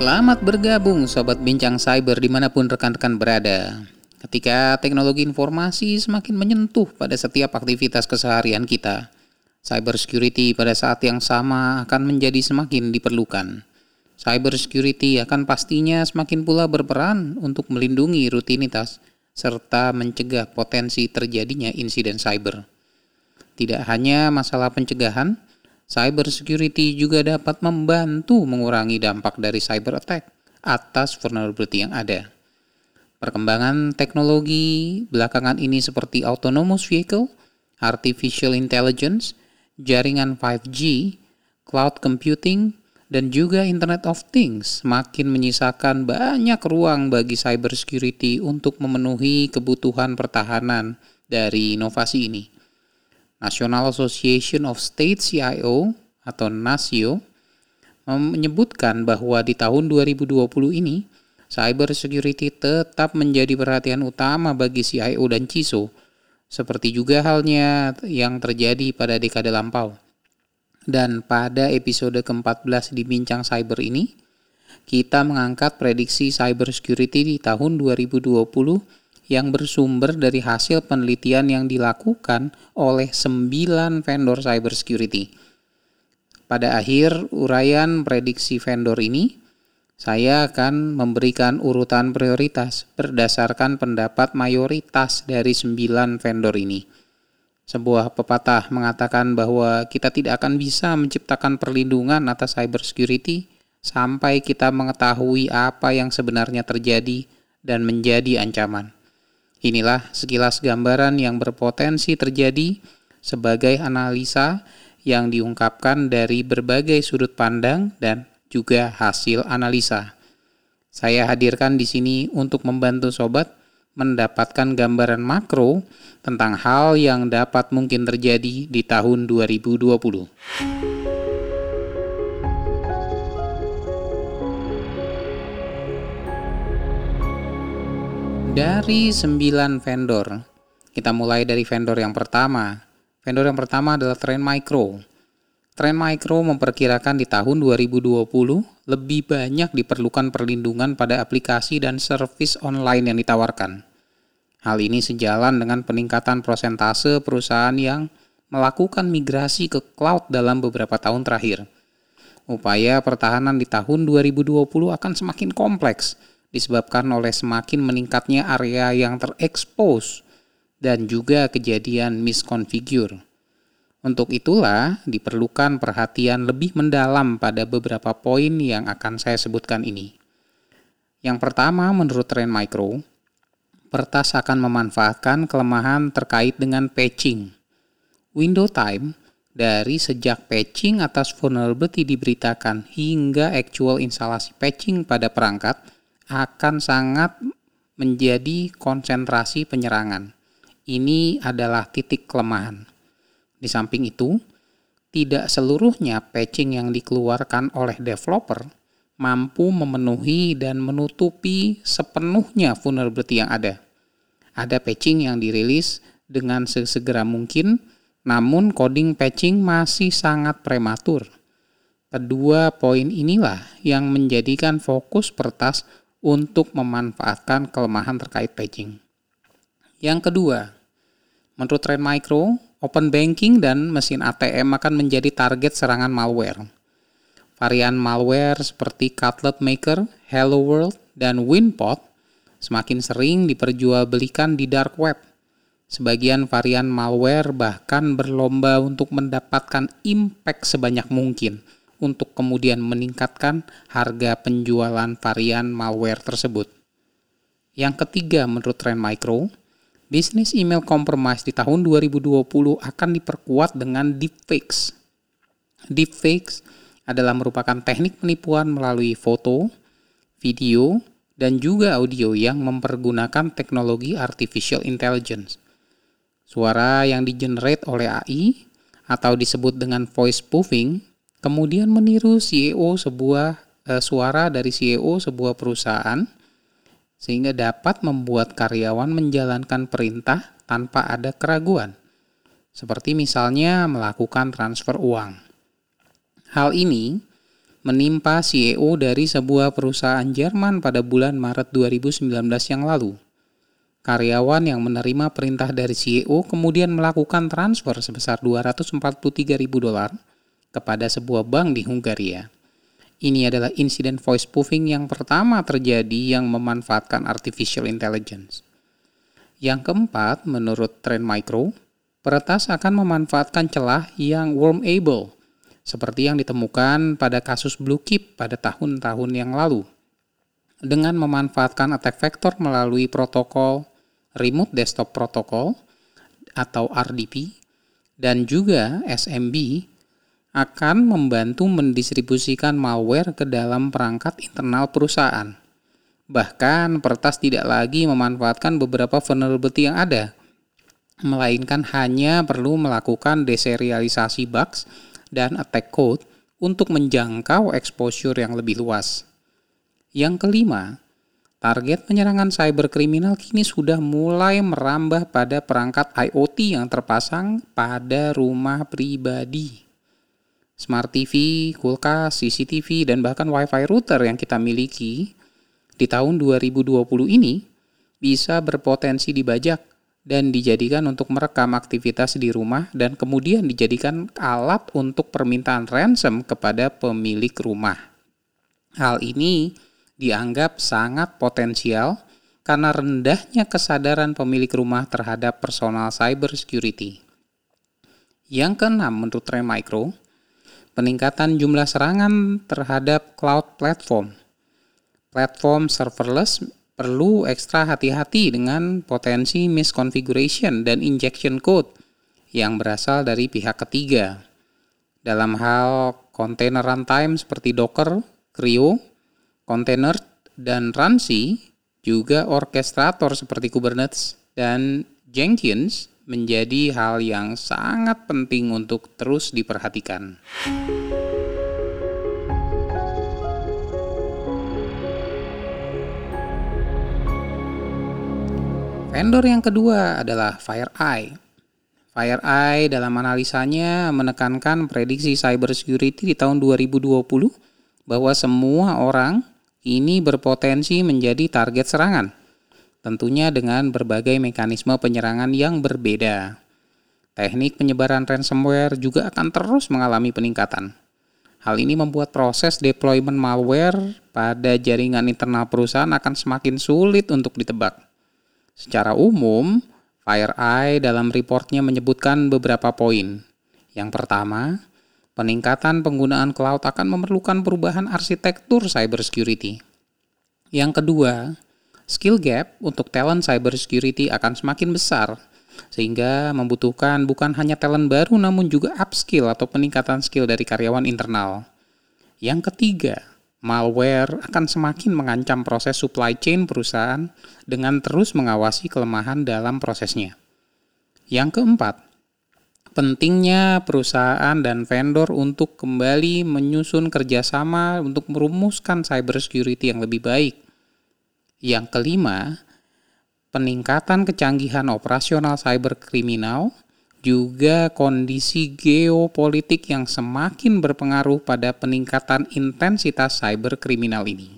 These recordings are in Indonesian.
Selamat bergabung Sobat Bincang Cyber di mana pun rekan-rekan berada. Ketika teknologi informasi semakin menyentuh pada setiap aktivitas keseharian kita, cyber security pada saat yang sama akan menjadi semakin diperlukan. Cyber security akan pastinya semakin pula berperan untuk melindungi rutinitas serta mencegah potensi terjadinya insiden cyber. Tidak hanya masalah pencegahan, cyber security juga dapat membantu mengurangi dampak dari cyber attack atas vulnerability yang ada. Perkembangan teknologi belakangan ini seperti autonomous vehicle, artificial intelligence, jaringan 5G, cloud computing, dan juga Internet of Things semakin menyisakan banyak ruang bagi cybersecurity untuk memenuhi kebutuhan pertahanan dari inovasi ini. National Association of State CIO atau NASIO menyebutkan bahwa di tahun 2020 ini cyber security tetap menjadi perhatian utama bagi CIO dan CISO, seperti juga halnya yang terjadi pada dekade lampau. Dan pada episode ke-14 di Bincang Cyber ini, kita mengangkat prediksi cyber security di tahun 2020 yang bersumber dari hasil penelitian yang dilakukan oleh 9 vendor cyber security. Pada akhir uraian prediksi vendor ini, saya akan memberikan urutan prioritas berdasarkan pendapat mayoritas dari sembilan vendor ini. Sebuah pepatah mengatakan bahwa kita tidak akan bisa menciptakan perlindungan atas cyber security sampai kita mengetahui apa yang sebenarnya terjadi dan menjadi ancaman. Inilah sekilas gambaran yang berpotensi terjadi sebagai analisa yang diungkapkan dari berbagai sudut pandang dan juga hasil analisa. Saya hadirkan di sini untuk membantu sobat mendapatkan gambaran makro tentang hal yang dapat mungkin terjadi di tahun 2020. Dari 9 vendor, kita mulai dari vendor yang pertama. Vendor yang pertama adalah Trend Micro. Trend Micro memperkirakan di tahun 2020 lebih banyak diperlukan perlindungan pada aplikasi dan service online yang ditawarkan. Hal ini sejalan dengan peningkatan prosentase perusahaan yang melakukan migrasi ke cloud dalam beberapa tahun terakhir. Upaya pertahanan di tahun 2020 akan semakin kompleks disebabkan oleh semakin meningkatnya area yang terekspos dan juga kejadian misconfigure. Untuk itulah diperlukan perhatian lebih mendalam pada beberapa poin yang akan saya sebutkan ini. Yang pertama, menurut Trend Micro, Pertas akan memanfaatkan kelemahan terkait dengan patching. Window time dari sejak patching atas vulnerability diberitakan hingga actual instalasi patching pada perangkat akan sangat menjadi konsentrasi penyerangan. Ini adalah titik kelemahan. Di samping itu, tidak seluruhnya patching yang dikeluarkan oleh developer mampu memenuhi dan menutupi sepenuhnya vulnerability yang ada. Ada patching yang dirilis dengan sesegera mungkin, namun coding patching masih sangat prematur. Kedua poin inilah yang menjadikan fokus pertas untuk memanfaatkan kelemahan terkait patching. Yang kedua, menurut Trend Micro, Open banking dan mesin ATM akan menjadi target serangan malware. Varian malware seperti Cutlet Maker, Hello World, dan Winpot semakin sering diperjualbelikan di dark web. Sebagian varian malware bahkan berlomba untuk mendapatkan impact sebanyak mungkin untuk kemudian meningkatkan harga penjualan varian malware tersebut. Yang ketiga menurut Trend Micro, Bisnis email compromise di tahun 2020 akan diperkuat dengan deepfakes. Deepfakes adalah merupakan teknik penipuan melalui foto, video, dan juga audio yang mempergunakan teknologi artificial intelligence. Suara yang digenerate oleh AI atau disebut dengan voice spoofing kemudian meniru CEO sebuah eh, suara dari CEO sebuah perusahaan sehingga dapat membuat karyawan menjalankan perintah tanpa ada keraguan, seperti misalnya melakukan transfer uang. Hal ini menimpa CEO dari sebuah perusahaan Jerman pada bulan Maret 2019 yang lalu. Karyawan yang menerima perintah dari CEO kemudian melakukan transfer sebesar 243 ribu dolar kepada sebuah bank di Hungaria. Ini adalah insiden voice spoofing yang pertama terjadi yang memanfaatkan artificial intelligence. Yang keempat, menurut Trend Micro, peretas akan memanfaatkan celah yang wormable seperti yang ditemukan pada kasus Blue Keep pada tahun-tahun yang lalu. Dengan memanfaatkan attack vector melalui protokol Remote Desktop Protocol atau RDP dan juga SMB akan membantu mendistribusikan malware ke dalam perangkat internal perusahaan. Bahkan peretas tidak lagi memanfaatkan beberapa vulnerability yang ada, melainkan hanya perlu melakukan deserialisasi bugs dan attack code untuk menjangkau exposure yang lebih luas. Yang kelima, target penyerangan cyberkriminal kini sudah mulai merambah pada perangkat IoT yang terpasang pada rumah pribadi. Smart TV, kulkas, CCTV, dan bahkan Wi-Fi router yang kita miliki di tahun 2020 ini bisa berpotensi dibajak dan dijadikan untuk merekam aktivitas di rumah dan kemudian dijadikan alat untuk permintaan ransom kepada pemilik rumah. Hal ini dianggap sangat potensial karena rendahnya kesadaran pemilik rumah terhadap personal cyber security. Yang keenam menurut Trend Micro, peningkatan jumlah serangan terhadap cloud platform. Platform serverless perlu ekstra hati-hati dengan potensi misconfiguration dan injection code yang berasal dari pihak ketiga. Dalam hal container runtime seperti Docker, CRI-O, container, dan Runcy, juga orkestrator seperti Kubernetes dan Jenkins menjadi hal yang sangat penting untuk terus diperhatikan. Vendor yang kedua adalah FireEye. FireEye dalam analisanya menekankan prediksi cybersecurity di tahun 2020 bahwa semua orang ini berpotensi menjadi target serangan. Tentunya dengan berbagai mekanisme penyerangan yang berbeda. Teknik penyebaran ransomware juga akan terus mengalami peningkatan. Hal ini membuat proses deployment malware pada jaringan internal perusahaan akan semakin sulit untuk ditebak. Secara umum, FireEye dalam reportnya menyebutkan beberapa poin. Yang pertama, peningkatan penggunaan cloud akan memerlukan perubahan arsitektur cybersecurity. Yang kedua, skill gap untuk talent cybersecurity akan semakin besar, sehingga membutuhkan bukan hanya talent baru namun juga upskill atau peningkatan skill dari karyawan internal. Yang ketiga, malware akan semakin mengancam proses supply chain perusahaan dengan terus mengawasi kelemahan dalam prosesnya. Yang keempat, pentingnya perusahaan dan vendor untuk kembali menyusun kerjasama untuk merumuskan cybersecurity yang lebih baik. Yang kelima, peningkatan kecanggihan operasional cyberkriminal juga kondisi geopolitik yang semakin berpengaruh pada peningkatan intensitas cyber kriminal ini.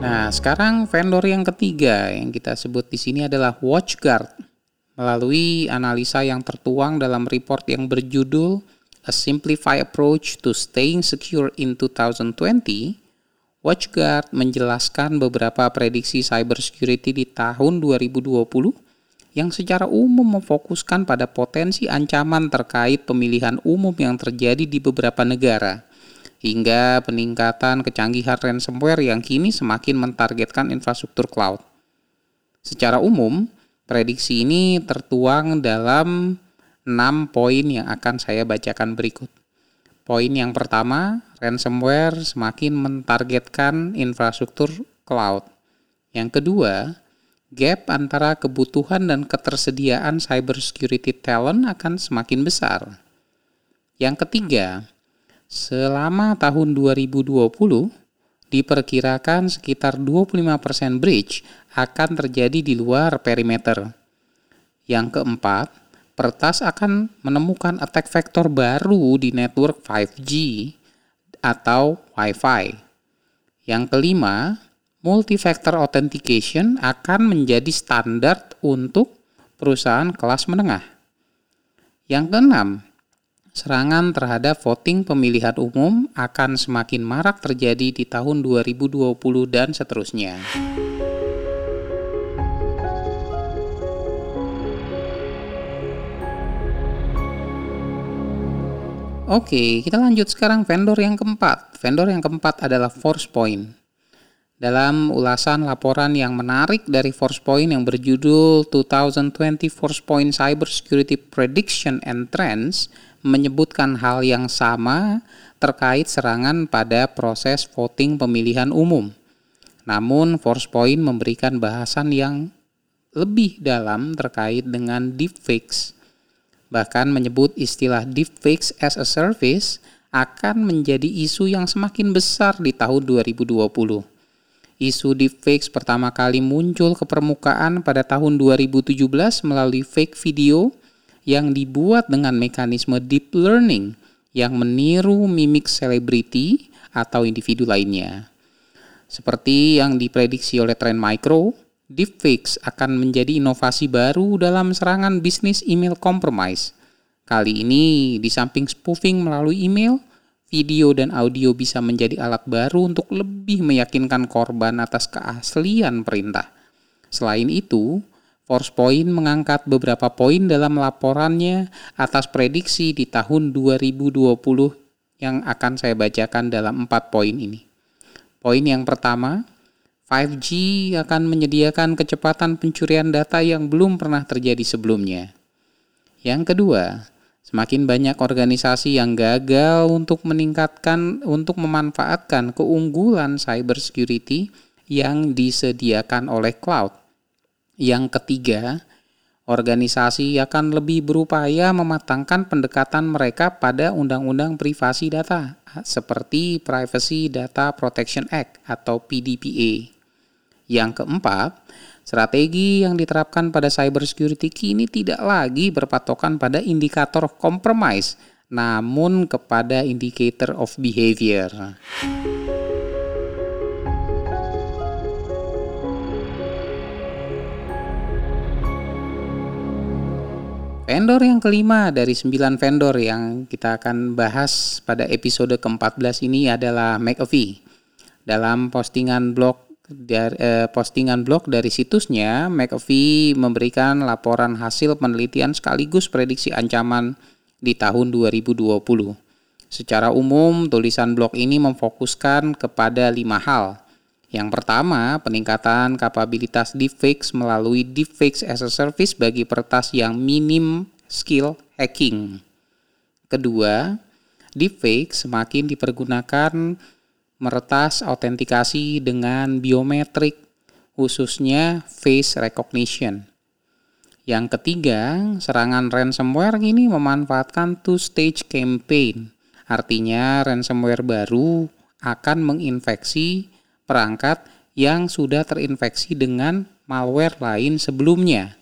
Nah, sekarang vendor yang ketiga yang kita sebut di sini adalah WatchGuard. Melalui analisa yang tertuang dalam report yang berjudul A Simplified Approach to Staying Secure in 2020, WatchGuard menjelaskan beberapa prediksi cybersecurity di tahun 2020 yang secara umum memfokuskan pada potensi ancaman terkait pemilihan umum yang terjadi di beberapa negara, hingga peningkatan kecanggihan ransomware yang kini semakin mentargetkan infrastruktur cloud. Secara umum, prediksi ini tertuang dalam 6 poin yang akan saya bacakan berikut. Poin yang pertama, ransomware semakin mentargetkan infrastruktur cloud. Yang kedua, gap antara kebutuhan dan ketersediaan cybersecurity talent akan semakin besar. Yang ketiga, selama tahun 2020 diperkirakan sekitar 25% breach akan terjadi di luar perimeter. Yang keempat, peretas akan menemukan attack vector baru di network 5G atau Wi-Fi. Yang kelima, multi-factor authentication akan menjadi standar untuk perusahaan kelas menengah. Yang keenam, serangan terhadap voting pemilihan umum akan semakin marak terjadi di tahun 2020 dan seterusnya. Oke, kita lanjut sekarang vendor yang keempat. Vendor yang keempat adalah ForcePoint. Dalam ulasan laporan yang menarik dari ForcePoint yang berjudul 2020 ForcePoint Cyber Security Prediction and Trends menyebutkan hal yang sama terkait serangan pada proses voting pemilihan umum. Namun ForcePoint memberikan bahasan yang lebih dalam terkait dengan deepfakes. Bahkan menyebut istilah deepfakes as a service akan menjadi isu yang semakin besar di tahun 2020 Isu deepfakes pertama kali muncul ke permukaan pada tahun 2017 melalui fake video yang dibuat dengan mekanisme deep learning yang meniru mimik selebriti atau individu lainnya. Seperti yang diprediksi oleh Trend Micro, deepfakes akan menjadi inovasi baru dalam serangan bisnis email compromise. Kali ini, di samping spoofing melalui email, video dan audio bisa menjadi alat baru untuk lebih meyakinkan korban atas keaslian perintah. Selain itu, ForcePoint mengangkat beberapa poin dalam laporannya atas prediksi di tahun 2020 yang akan saya bacakan dalam empat poin ini. Poin yang pertama, 5G akan menyediakan kecepatan pencurian data yang belum pernah terjadi sebelumnya. Yang kedua, Semakin banyak organisasi yang gagal untuk meningkatkan untuk memanfaatkan keunggulan cybersecurity yang disediakan oleh cloud. Yang ketiga, organisasi akan lebih berupaya mematangkan pendekatan mereka pada undang-undang privasi data seperti Privacy Data Protection Act atau PDPA. Yang keempat, Strategi yang diterapkan pada cybersecurity kini tidak lagi berpatokan pada indikator compromise, namun kepada indicator of behavior. Vendor yang kelima dari sembilan vendor yang kita akan bahas pada episode ke-14 ini adalah McAfee. Dalam postingan blog dari eh, postingan blog dari situsnya, McAfee memberikan laporan hasil penelitian sekaligus prediksi ancaman di tahun 2020. Secara umum, tulisan blog ini memfokuskan kepada lima hal. Yang pertama, peningkatan kapabilitas deepfakes melalui deepfakes as a service bagi pertas yang minim skill hacking. Kedua, deepfake semakin dipergunakan meretas autentikasi dengan biometrik, khususnya face recognition. Yang ketiga, serangan ransomware ini memanfaatkan two-stage campaign. Artinya, ransomware baru akan menginfeksi perangkat yang sudah terinfeksi dengan malware lain sebelumnya.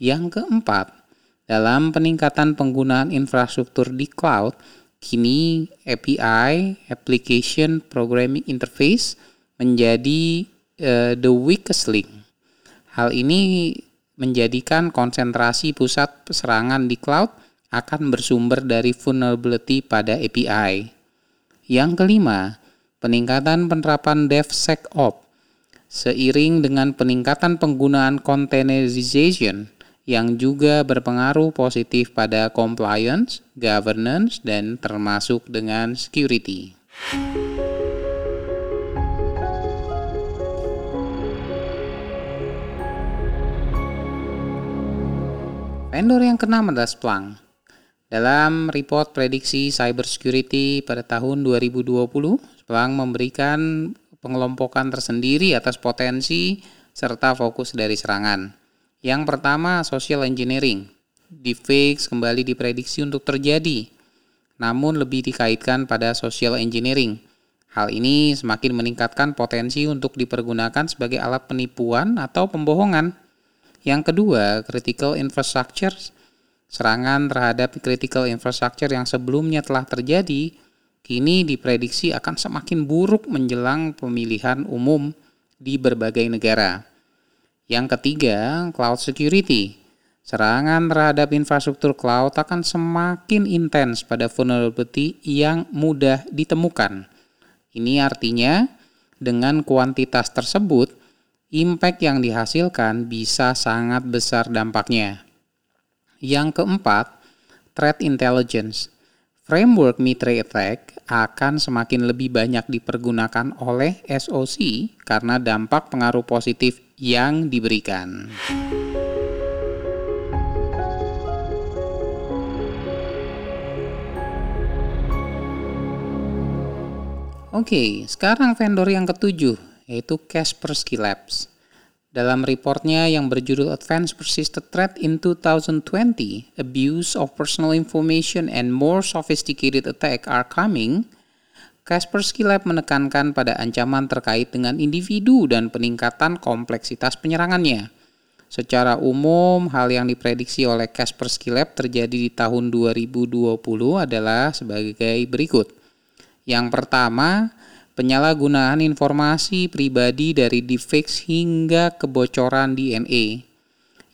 Yang keempat, dalam peningkatan penggunaan infrastruktur di cloud, Kini API (Application Programming Interface) menjadi uh, the weakest link. Hal ini menjadikan konsentrasi pusat serangan di cloud akan bersumber dari vulnerability pada API. Yang kelima, peningkatan penerapan DevSecOps. Seiring dengan peningkatan penggunaan containerization, yang juga berpengaruh positif pada compliance, governance, dan termasuk dengan security. Vendor yang keenam adalah Splunk. Dalam report prediksi cybersecurity pada tahun 2020, Splunk memberikan pengelompokan tersendiri atas potensi serta fokus dari serangan. Yang pertama, social engineering. Deepfakes kembali diprediksi untuk terjadi, namun lebih dikaitkan pada social engineering. Hal ini semakin meningkatkan potensi untuk dipergunakan sebagai alat penipuan atau pembohongan. Yang kedua, critical infrastructure. Serangan terhadap critical infrastructure yang sebelumnya telah terjadi kini diprediksi akan semakin buruk menjelang pemilihan umum di berbagai negara. Yang ketiga, cloud security. Serangan terhadap infrastruktur cloud akan semakin intens pada vulnerability yang mudah ditemukan. Ini artinya dengan kuantitas tersebut, impact yang dihasilkan bisa sangat besar dampaknya. Yang keempat, threat intelligence. Framework Mitre Attack akan semakin lebih banyak dipergunakan oleh SOC karena dampak pengaruh positif yang diberikan. Oke, sekarang vendor yang ketujuh, yaitu Kaspersky Labs. Dalam reportnya yang berjudul Advanced Persistent Threat in 2020, Abuse of Personal Information and More Sophisticated Attack are Coming, Kaspersky Lab menekankan pada ancaman terkait dengan individu dan peningkatan kompleksitas penyerangannya. Secara umum, hal yang diprediksi oleh Kaspersky Lab terjadi di tahun 2020 adalah sebagai berikut. Yang pertama, penyalahgunaan informasi pribadi dari deepfakes hingga kebocoran DNA.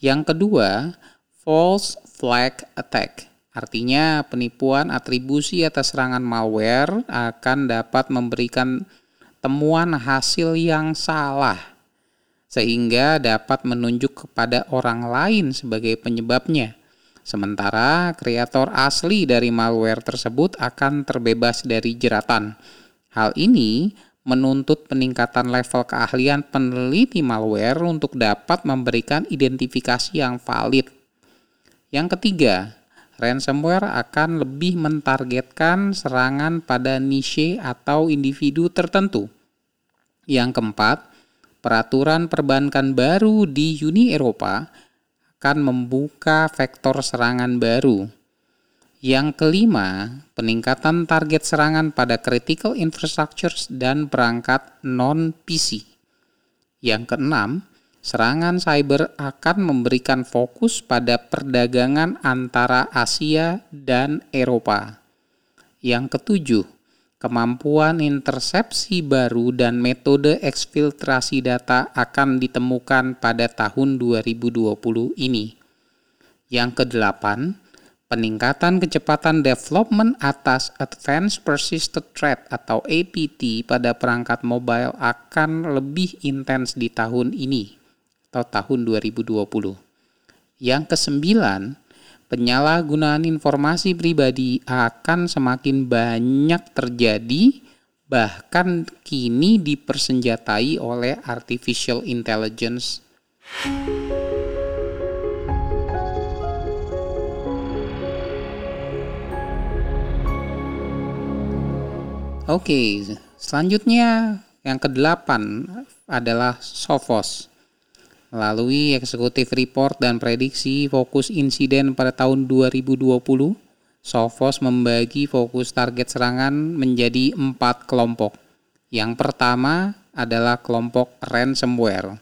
Yang kedua, false flag attack. Artinya penipuan atribusi atas serangan malware akan dapat memberikan temuan hasil yang salah sehingga dapat menunjuk kepada orang lain sebagai penyebabnya. Sementara kreator asli dari malware tersebut akan terbebas dari jeratan. Hal ini menuntut peningkatan level keahlian peneliti malware untuk dapat memberikan identifikasi yang valid. Yang ketiga, ransomware akan lebih mentargetkan serangan pada niche atau individu tertentu. Yang keempat, peraturan perbankan baru di Uni Eropa akan membuka vektor serangan baru yang kelima, peningkatan target serangan pada critical infrastructures dan perangkat non-PC. Yang keenam, serangan cyber akan memberikan fokus pada perdagangan antara Asia dan Eropa. Yang ketujuh, kemampuan intersepsi baru dan metode eksfiltrasi data akan ditemukan pada tahun 2020 ini. Yang kedelapan, Peningkatan kecepatan development atas Advanced Persistent Threat atau APT pada perangkat mobile akan lebih intens di tahun ini atau tahun 2020. Yang kesembilan, penyalahgunaan informasi pribadi akan semakin banyak terjadi bahkan kini dipersenjatai oleh artificial intelligence. Oke, selanjutnya yang kedelapan adalah Sophos. Melalui eksekutif report dan prediksi fokus insiden pada tahun 2020, Sophos membagi fokus target serangan menjadi empat kelompok. Yang pertama adalah kelompok ransomware.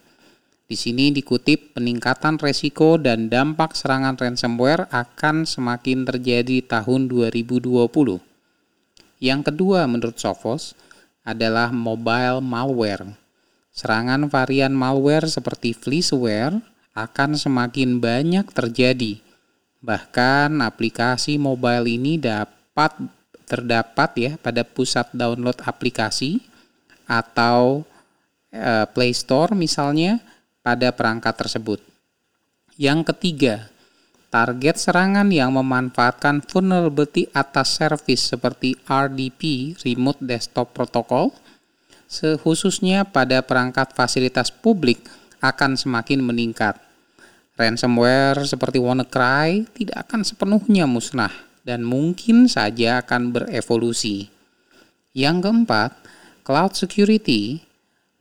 Di sini dikutip peningkatan resiko dan dampak serangan ransomware akan semakin terjadi tahun 2020. Yang kedua menurut Sophos adalah mobile malware. Serangan varian malware seperti fleeceware akan semakin banyak terjadi. Bahkan aplikasi mobile ini dapat terdapat ya pada pusat download aplikasi atau e, Play Store misalnya pada perangkat tersebut. Yang ketiga, Target serangan yang memanfaatkan vulnerability atas service seperti RDP (Remote Desktop Protocol), khususnya pada perangkat fasilitas publik, akan semakin meningkat. Ransomware seperti WannaCry tidak akan sepenuhnya musnah dan mungkin saja akan berevolusi. Yang keempat, cloud security.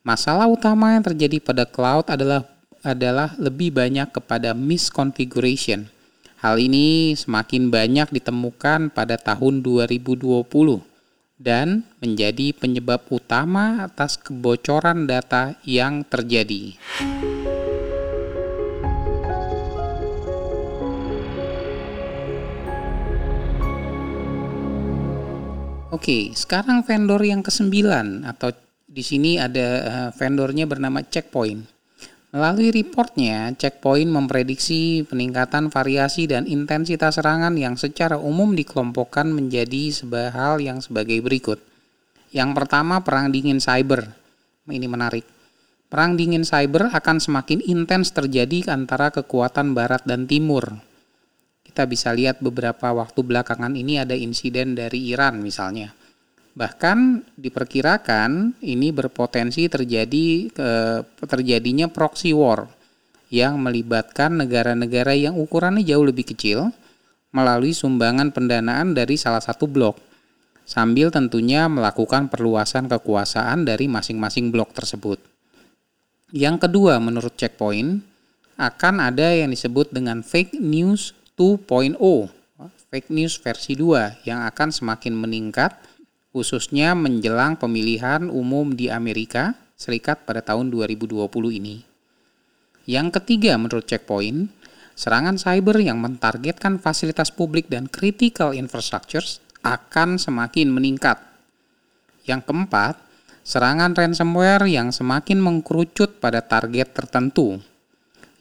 Masalah utama yang terjadi pada cloud adalah adalah lebih banyak kepada misconfiguration Hal ini semakin banyak ditemukan pada tahun 2020 dan menjadi penyebab utama atas kebocoran data yang terjadi. Oke, sekarang vendor yang kesembilan atau di sini ada eh, vendornya bernama Checkpoint. Melalui reportnya, Checkpoint memprediksi peningkatan variasi dan intensitas serangan yang secara umum dikelompokkan menjadi sebuah hal yang sebagai berikut. Yang pertama, perang dingin cyber. Ini menarik. Perang dingin cyber akan semakin intens terjadi antara kekuatan barat dan timur kita bisa lihat beberapa waktu belakangan ini ada insiden dari Iran misalnya. Bahkan diperkirakan ini berpotensi terjadi ke, terjadinya proxy war yang melibatkan negara-negara yang ukurannya jauh lebih kecil melalui sumbangan pendanaan dari salah satu blok sambil tentunya melakukan perluasan kekuasaan dari masing-masing blok tersebut. Yang kedua menurut checkpoint akan ada yang disebut dengan fake news 2.0 fake news versi 2 yang akan semakin meningkat khususnya menjelang pemilihan umum di Amerika Serikat pada tahun 2020 ini. Yang ketiga menurut Checkpoint, serangan cyber yang mentargetkan fasilitas publik dan critical infrastructures akan semakin meningkat. Yang keempat, serangan ransomware yang semakin mengkerucut pada target tertentu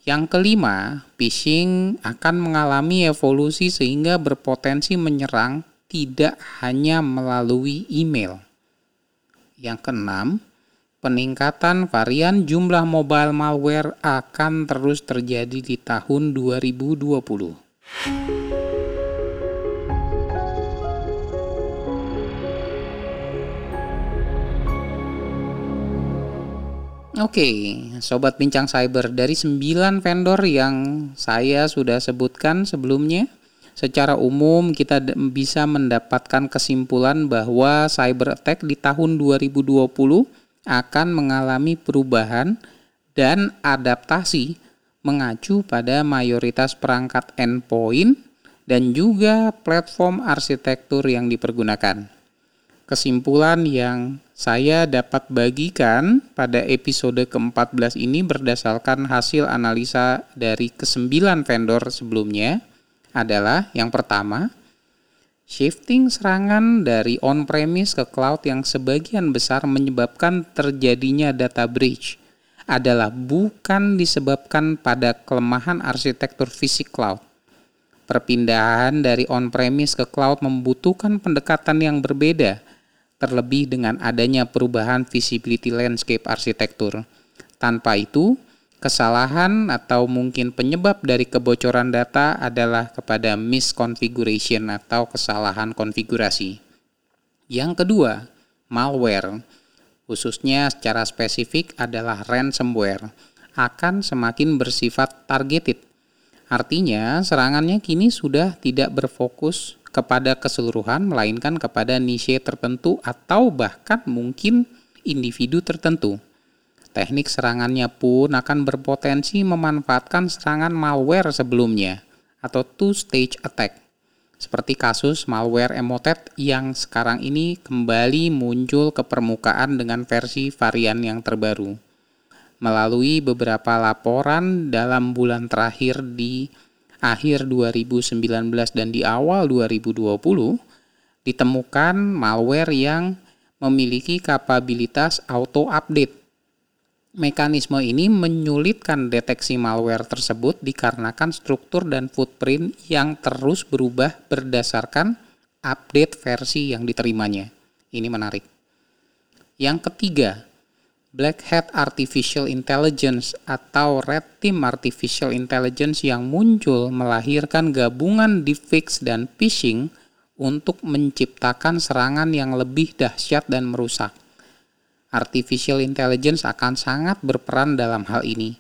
yang kelima, phishing akan mengalami evolusi sehingga berpotensi menyerang tidak hanya melalui email. Yang keenam, peningkatan varian jumlah mobile malware akan terus terjadi di tahun 2020. Oke, sobat bincang cyber dari 9 vendor yang saya sudah sebutkan sebelumnya, secara umum kita bisa mendapatkan kesimpulan bahwa cyber attack di tahun 2020 akan mengalami perubahan dan adaptasi mengacu pada mayoritas perangkat endpoint dan juga platform arsitektur yang dipergunakan. Kesimpulan yang saya dapat bagikan pada episode ke-14 ini berdasarkan hasil analisa dari kesembilan vendor sebelumnya adalah yang pertama, shifting serangan dari on-premise ke cloud yang sebagian besar menyebabkan terjadinya data breach adalah bukan disebabkan pada kelemahan arsitektur fisik cloud. Perpindahan dari on-premise ke cloud membutuhkan pendekatan yang berbeda terlebih dengan adanya perubahan visibility landscape arsitektur. Tanpa itu, kesalahan atau mungkin penyebab dari kebocoran data adalah kepada misconfiguration atau kesalahan konfigurasi. Yang kedua, malware, khususnya secara spesifik adalah ransomware, akan semakin bersifat targeted. Artinya, serangannya kini sudah tidak berfokus kepada keseluruhan melainkan kepada niche tertentu atau bahkan mungkin individu tertentu. Teknik serangannya pun akan berpotensi memanfaatkan serangan malware sebelumnya atau two-stage attack. Seperti kasus malware Emotet yang sekarang ini kembali muncul ke permukaan dengan versi varian yang terbaru. Melalui beberapa laporan dalam bulan terakhir di akhir 2019 dan di awal 2020 ditemukan malware yang memiliki kapabilitas auto update. Mekanisme ini menyulitkan deteksi malware tersebut dikarenakan struktur dan footprint yang terus berubah berdasarkan update versi yang diterimanya. Ini menarik. Yang ketiga, Black Hat Artificial Intelligence atau Red Team Artificial Intelligence yang muncul melahirkan gabungan deepfakes dan phishing untuk menciptakan serangan yang lebih dahsyat dan merusak. Artificial Intelligence akan sangat berperan dalam hal ini.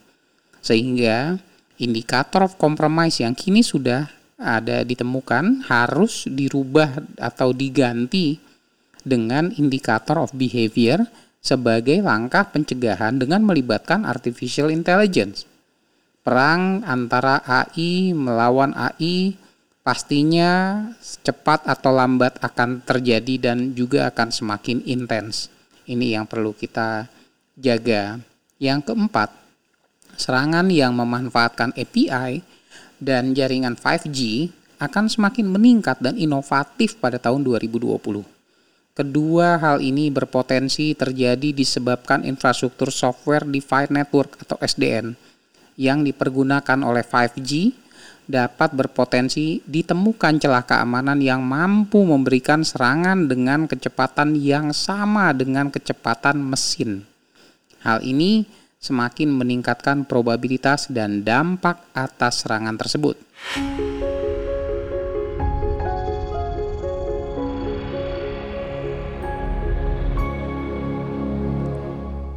Sehingga indikator of compromise yang kini sudah ada ditemukan harus dirubah atau diganti dengan indikator of behavior sebagai langkah pencegahan dengan melibatkan artificial intelligence. Perang antara AI melawan AI pastinya cepat atau lambat akan terjadi dan juga akan semakin intens. Ini yang perlu kita jaga. Yang keempat, serangan yang memanfaatkan API dan jaringan 5G akan semakin meningkat dan inovatif pada tahun 2020 Kedua hal ini berpotensi terjadi disebabkan infrastruktur software defined network atau SDN yang dipergunakan oleh 5G dapat berpotensi ditemukan celah keamanan yang mampu memberikan serangan dengan kecepatan yang sama dengan kecepatan mesin. Hal ini semakin meningkatkan probabilitas dan dampak atas serangan tersebut.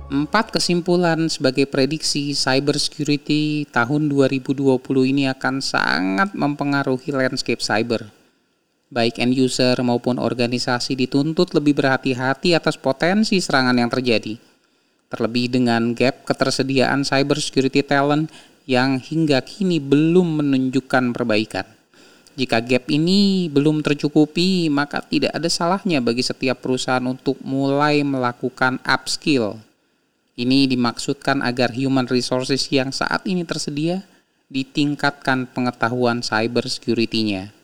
Empat kesimpulan sebagai prediksi cybersecurity tahun 2020 ini akan sangat mempengaruhi landscape cyber. Baik end user maupun organisasi dituntut lebih berhati-hati atas potensi serangan yang terjadi. Terlebih dengan gap ketersediaan cybersecurity talent yang hingga kini belum menunjukkan perbaikan. Jika gap ini belum tercukupi, maka tidak ada salahnya bagi setiap perusahaan untuk mulai melakukan upskill ini dimaksudkan agar human resources yang saat ini tersedia ditingkatkan pengetahuan cyber security-nya.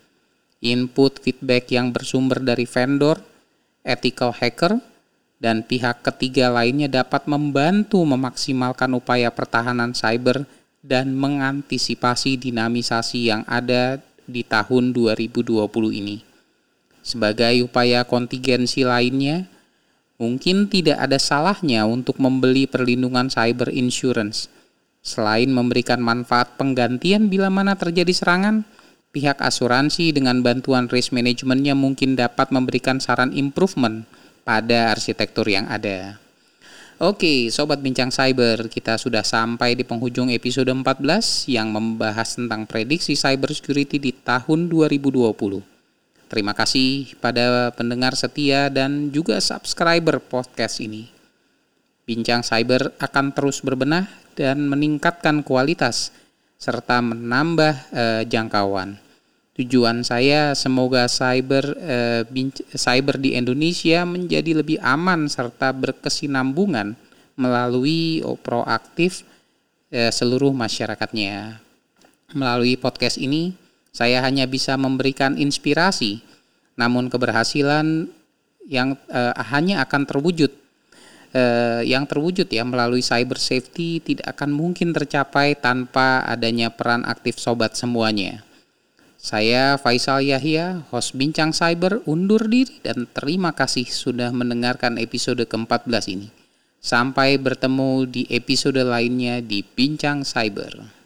Input feedback yang bersumber dari vendor, ethical hacker, dan pihak ketiga lainnya dapat membantu memaksimalkan upaya pertahanan cyber dan mengantisipasi dinamisasi yang ada di tahun 2020 ini. Sebagai upaya kontingensi lainnya, mungkin tidak ada salahnya untuk membeli perlindungan cyber insurance. Selain memberikan manfaat penggantian bila mana terjadi serangan, pihak asuransi dengan bantuan risk manajemennya mungkin dapat memberikan saran improvement pada arsitektur yang ada. Oke, sobat bincang cyber, kita sudah sampai di penghujung episode 14 yang membahas tentang prediksi cyber security di tahun 2020. Terima kasih pada pendengar setia dan juga subscriber podcast ini. Bincang Cyber akan terus berbenah dan meningkatkan kualitas serta menambah eh, jangkauan. Tujuan saya semoga cyber eh, cyber di Indonesia menjadi lebih aman serta berkesinambungan melalui proaktif eh, seluruh masyarakatnya. Melalui podcast ini saya hanya bisa memberikan inspirasi, namun keberhasilan yang uh, hanya akan terwujud uh, yang terwujud ya melalui cyber safety tidak akan mungkin tercapai tanpa adanya peran aktif sobat semuanya. Saya Faisal Yahya, host Bincang Cyber, undur diri dan terima kasih sudah mendengarkan episode ke-14 ini. Sampai bertemu di episode lainnya di Bincang Cyber.